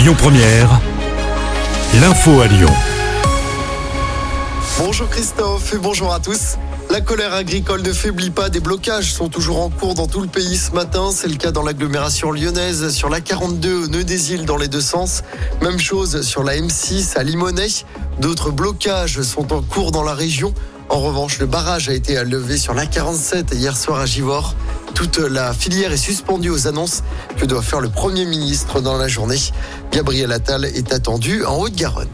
Lyon Première, l'info à Lyon. Bonjour Christophe et bonjour à tous. La colère agricole ne faiblit pas, des blocages sont toujours en cours dans tout le pays ce matin. C'est le cas dans l'agglomération lyonnaise, sur la 42 au Nœud des Îles dans les deux sens. Même chose sur la M6 à Limonest. D'autres blocages sont en cours dans la région. En revanche, le barrage a été levé sur la 47 hier soir à Givors. Toute la filière est suspendue aux annonces que doit faire le Premier ministre dans la journée. Gabriel Attal est attendu en Haute-Garonne.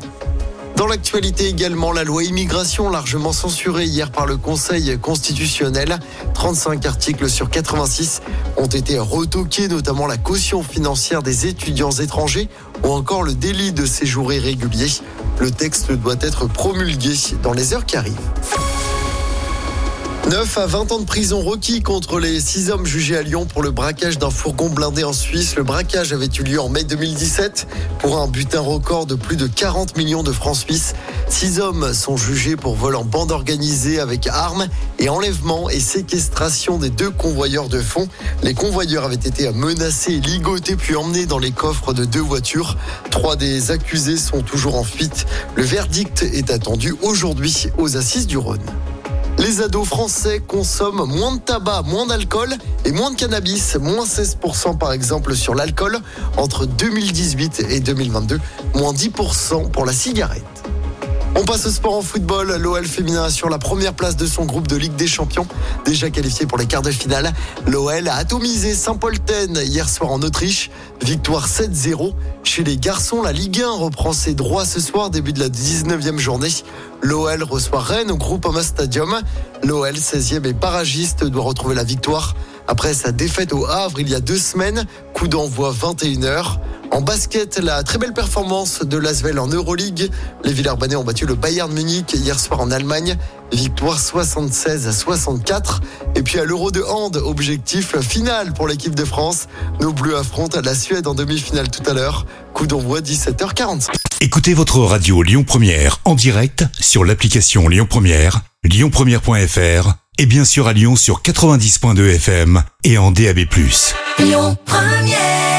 Dans l'actualité également, la loi immigration largement censurée hier par le Conseil constitutionnel. 35 articles sur 86 ont été retoqués, notamment la caution financière des étudiants étrangers ou encore le délit de séjour irrégulier. Le texte doit être promulgué dans les heures qui arrivent. 9 à 20 ans de prison requis contre les 6 hommes jugés à Lyon pour le braquage d'un fourgon blindé en Suisse. Le braquage avait eu lieu en mai 2017 pour un butin record de plus de 40 millions de francs suisses. 6 hommes sont jugés pour vol en bande organisée avec armes et enlèvement et séquestration des deux convoyeurs de fonds. Les convoyeurs avaient été menacés ligotés puis emmenés dans les coffres de deux voitures. Trois des accusés sont toujours en fuite. Le verdict est attendu aujourd'hui aux assises du Rhône. Les ados français consomment moins de tabac, moins d'alcool et moins de cannabis, moins 16% par exemple sur l'alcool entre 2018 et 2022, moins 10% pour la cigarette. On passe au sport en football. L'OL féminin sur la première place de son groupe de Ligue des Champions, déjà qualifié pour les quarts de finale. L'OL a atomisé Saint-Polten hier soir en Autriche. Victoire 7-0. Chez les garçons, la Ligue 1 reprend ses droits ce soir, début de la 19e journée. L'OL reçoit Rennes au groupe Homa Stadium. L'OL, 16e et barragiste, doit retrouver la victoire après sa défaite au Havre il y a deux semaines. Coup d'envoi 21h. En basket, la très belle performance de Lasvel en Euroleague. Les Villers-Banais ont battu le Bayern Munich hier soir en Allemagne. Victoire 76 à 64. Et puis à l'Euro de hand, objectif final pour l'équipe de France. Nos Bleus affrontent la Suède en demi-finale tout à l'heure. Coup d'envoi 17h45. Écoutez votre radio Lyon Première en direct sur l'application Lyon Première, lyonpremière.fr et bien sûr à Lyon sur 90.2 FM et en DAB+. Lyon Première